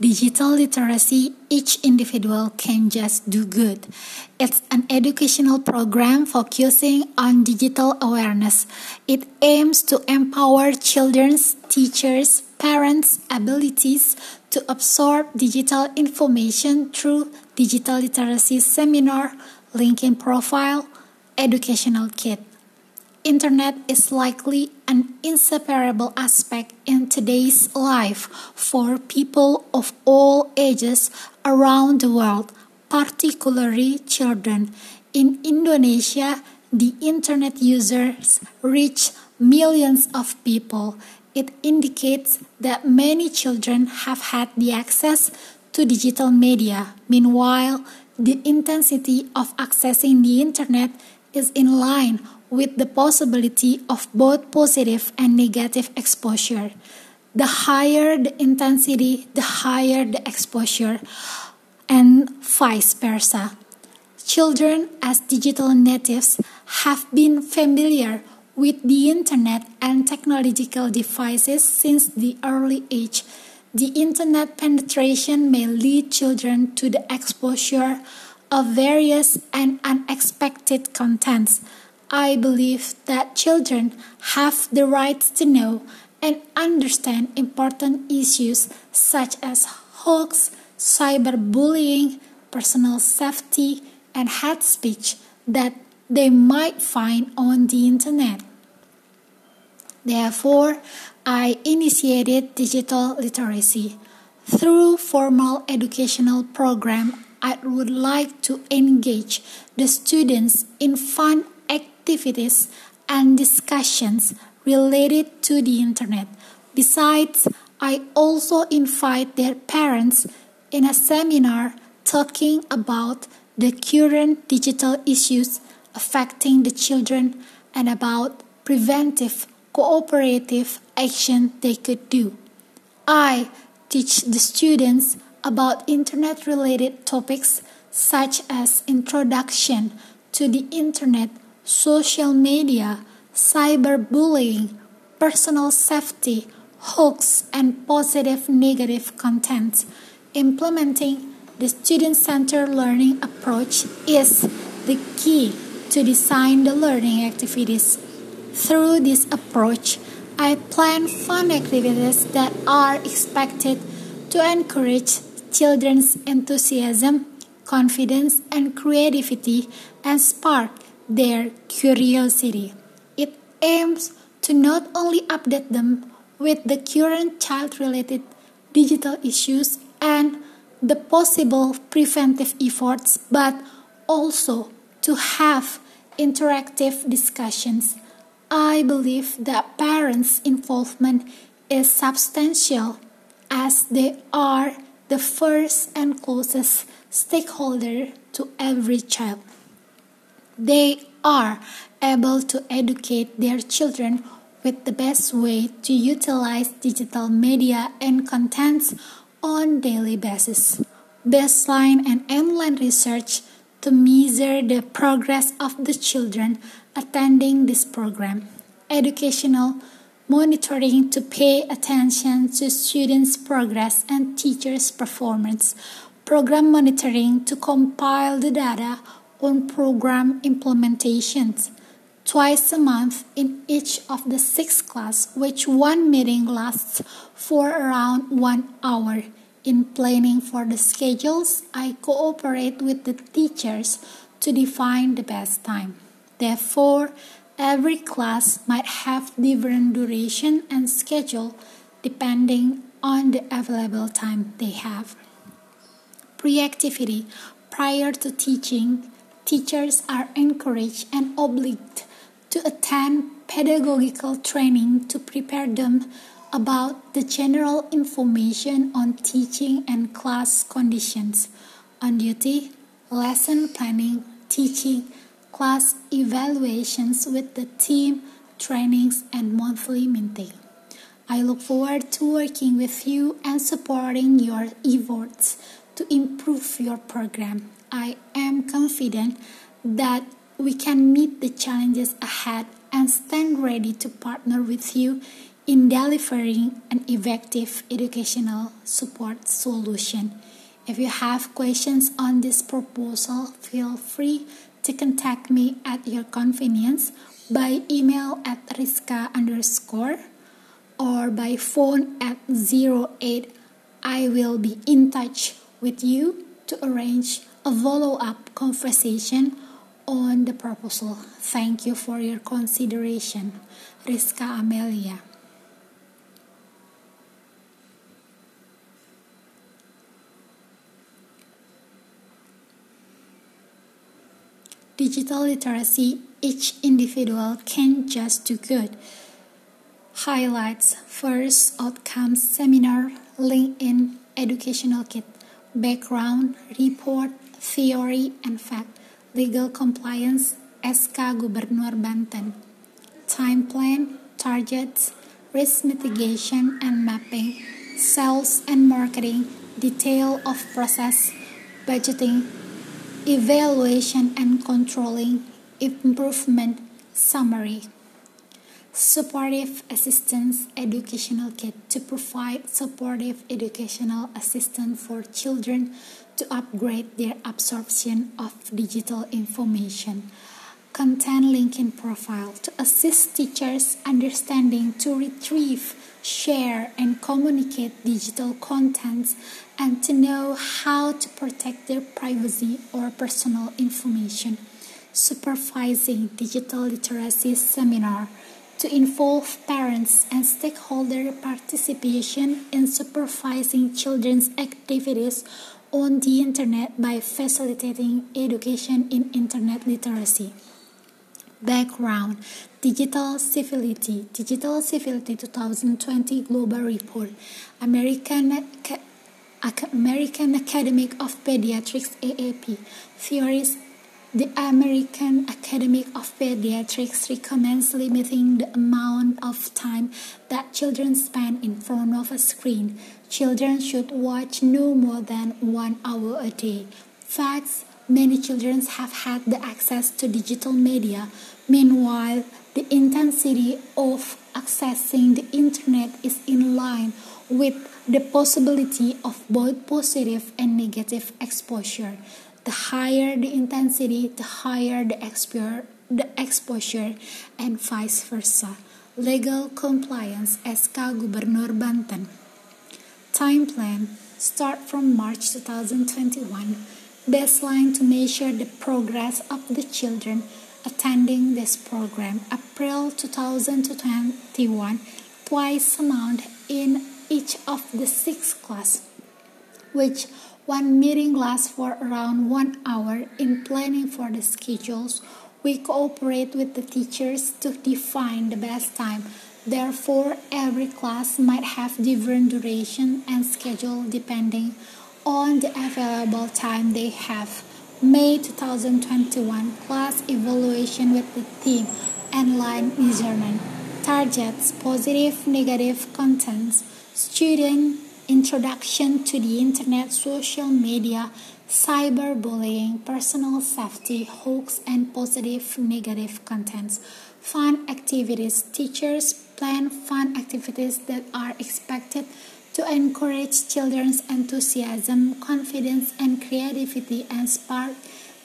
digital literacy, each individual can just do good. It's an educational program focusing on digital awareness. It aims to empower children's teachers, parents' abilities to absorb digital information through digital literacy seminar, LinkedIn profile, educational kit. Internet is likely an inseparable aspect in today's life for people of all ages around the world, particularly children. In Indonesia, the internet users reach millions of people. It indicates that many children have had the access to digital media. Meanwhile, the intensity of accessing the internet is in line with the possibility of both positive and negative exposure. The higher the intensity, the higher the exposure, and vice versa. Children, as digital natives, have been familiar with the internet and technological devices since the early age. The internet penetration may lead children to the exposure of various and unexpected contents I believe that children have the right to know and understand important issues such as hoax, cyberbullying, personal safety, and hate speech that they might find on the internet. Therefore, I initiated digital literacy. Through formal educational program, I would like to engage the students in fun activities and discussions related to the internet. Besides, I also invite their parents in a seminar talking about the current digital issues affecting the children and about preventive cooperative action they could do. I teach the students about internet related topics such as introduction to the internet social media, cyberbullying, personal safety, hoax, and positive negative content. Implementing the student centered learning approach is the key to design the learning activities. Through this approach, I plan fun activities that are expected to encourage children's enthusiasm, confidence, and creativity and spark their curiosity. It aims to not only update them with the current child related digital issues and the possible preventive efforts, but also to have interactive discussions. I believe that parents' involvement is substantial as they are the first and closest stakeholder to every child they are able to educate their children with the best way to utilize digital media and contents on daily basis. Baseline and online research to measure the progress of the children attending this program. Educational monitoring to pay attention to students' progress and teachers' performance. Program monitoring to compile the data on program implementations twice a month in each of the six class, which one meeting lasts for around one hour. In planning for the schedules, I cooperate with the teachers to define the best time. Therefore, every class might have different duration and schedule depending on the available time they have. Pre-activity prior to teaching teachers are encouraged and obliged to attend pedagogical training to prepare them about the general information on teaching and class conditions, on duty, lesson planning, teaching, class evaluations with the team, trainings, and monthly meeting. I look forward to working with you and supporting your efforts to improve your program. I am confident that we can meet the challenges ahead and stand ready to partner with you in delivering an effective educational support solution. If you have questions on this proposal, feel free to contact me at your convenience by email at riska underscore or by phone at 08. I will be in touch with you to arrange a follow-up conversation on the proposal. Thank you for your consideration. Rizka Amelia. Digital literacy, each individual can just do good. Highlights First Outcomes Seminar, LinkedIn, Educational Kit, Background, Report, Theory and Fact, Legal Compliance, SK Gubernur Banten, Time Plan, Targets, Risk Mitigation and Mapping, Sales and Marketing, Detail of Process, Budgeting, Evaluation and Controlling, Improvement, Summary. Supportive Assistance Educational Kit to provide supportive educational assistance for children to upgrade their absorption of digital information. Content LinkedIn profile to assist teachers understanding to retrieve, share, and communicate digital contents and to know how to protect their privacy or personal information. Supervising digital literacy seminar to involve parents and stakeholder participation in supervising children's activities on the internet by facilitating education in internet literacy. Background Digital Civility Digital Civility 2020 Global Report American American Academy of Pediatrics AAP Theories the American Academy of Pediatrics recommends limiting the amount of time that children spend in front of a screen. Children should watch no more than one hour a day. Facts Many children have had the access to digital media. Meanwhile, the intensity of accessing the internet is in line with the possibility of both positive and negative exposure. The higher the intensity, the higher the exposure, the exposure and vice versa. Legal compliance SK Gubernur Banten. Time plan start from March 2021. Baseline to measure the progress of the children attending this program. April 2021, twice a month in each of the six class, which one meeting lasts for around one hour. In planning for the schedules, we cooperate with the teachers to define the best time. Therefore, every class might have different duration and schedule depending on the available time they have. May 2021 class evaluation with the theme and line measurement. Targets positive, negative contents. Student Introduction to the Internet, Social Media, Cyberbullying, Personal Safety, Hoax and Positive Negative Contents. Fun activities. Teachers plan fun activities that are expected to encourage children's enthusiasm, confidence, and creativity and spark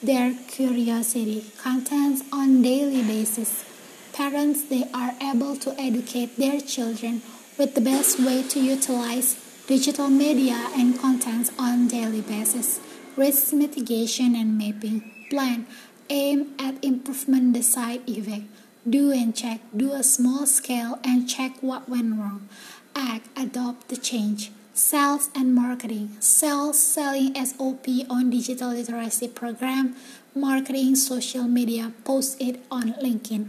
their curiosity. Contents on daily basis. Parents they are able to educate their children with the best way to utilize digital media and contents on daily basis, risk mitigation and mapping, plan, aim at improvement decide effect, do and check, do a small scale and check what went wrong, act, adopt the change, sales and marketing, sales, selling SOP on digital literacy program, marketing, social media, post it on LinkedIn.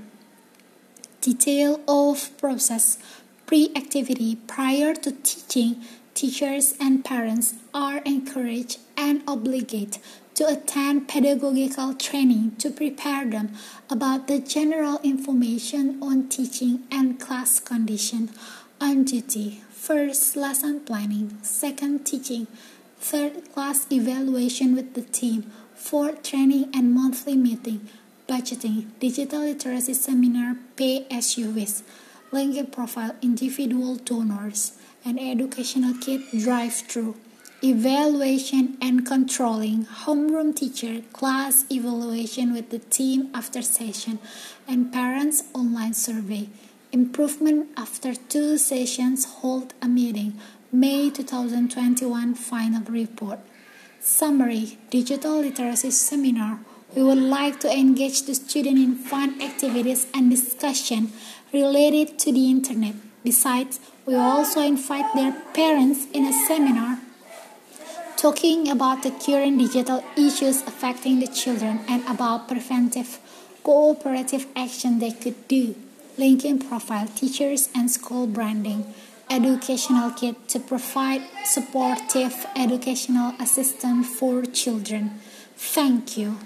Detail of process, pre-activity prior to teaching teachers and parents are encouraged and obligated to attend pedagogical training to prepare them about the general information on teaching and class condition on duty. First, lesson planning. Second, teaching. Third, class evaluation with the team. Fourth, training and monthly meeting. Budgeting. Digital literacy seminar. Pay as you wish. Profile individual donors, and educational kit drive-through. Evaluation and controlling homeroom teacher class evaluation with the team after session and parents online survey. Improvement after two sessions hold a meeting. May 2021 final report. Summary Digital Literacy Seminar. We would like to engage the student in fun activities and discussion related to the internet. Besides, we also invite their parents in a seminar talking about the current digital issues affecting the children and about preventive cooperative action they could do. LinkedIn profile, teachers and school branding, educational kit to provide supportive educational assistance for children. Thank you.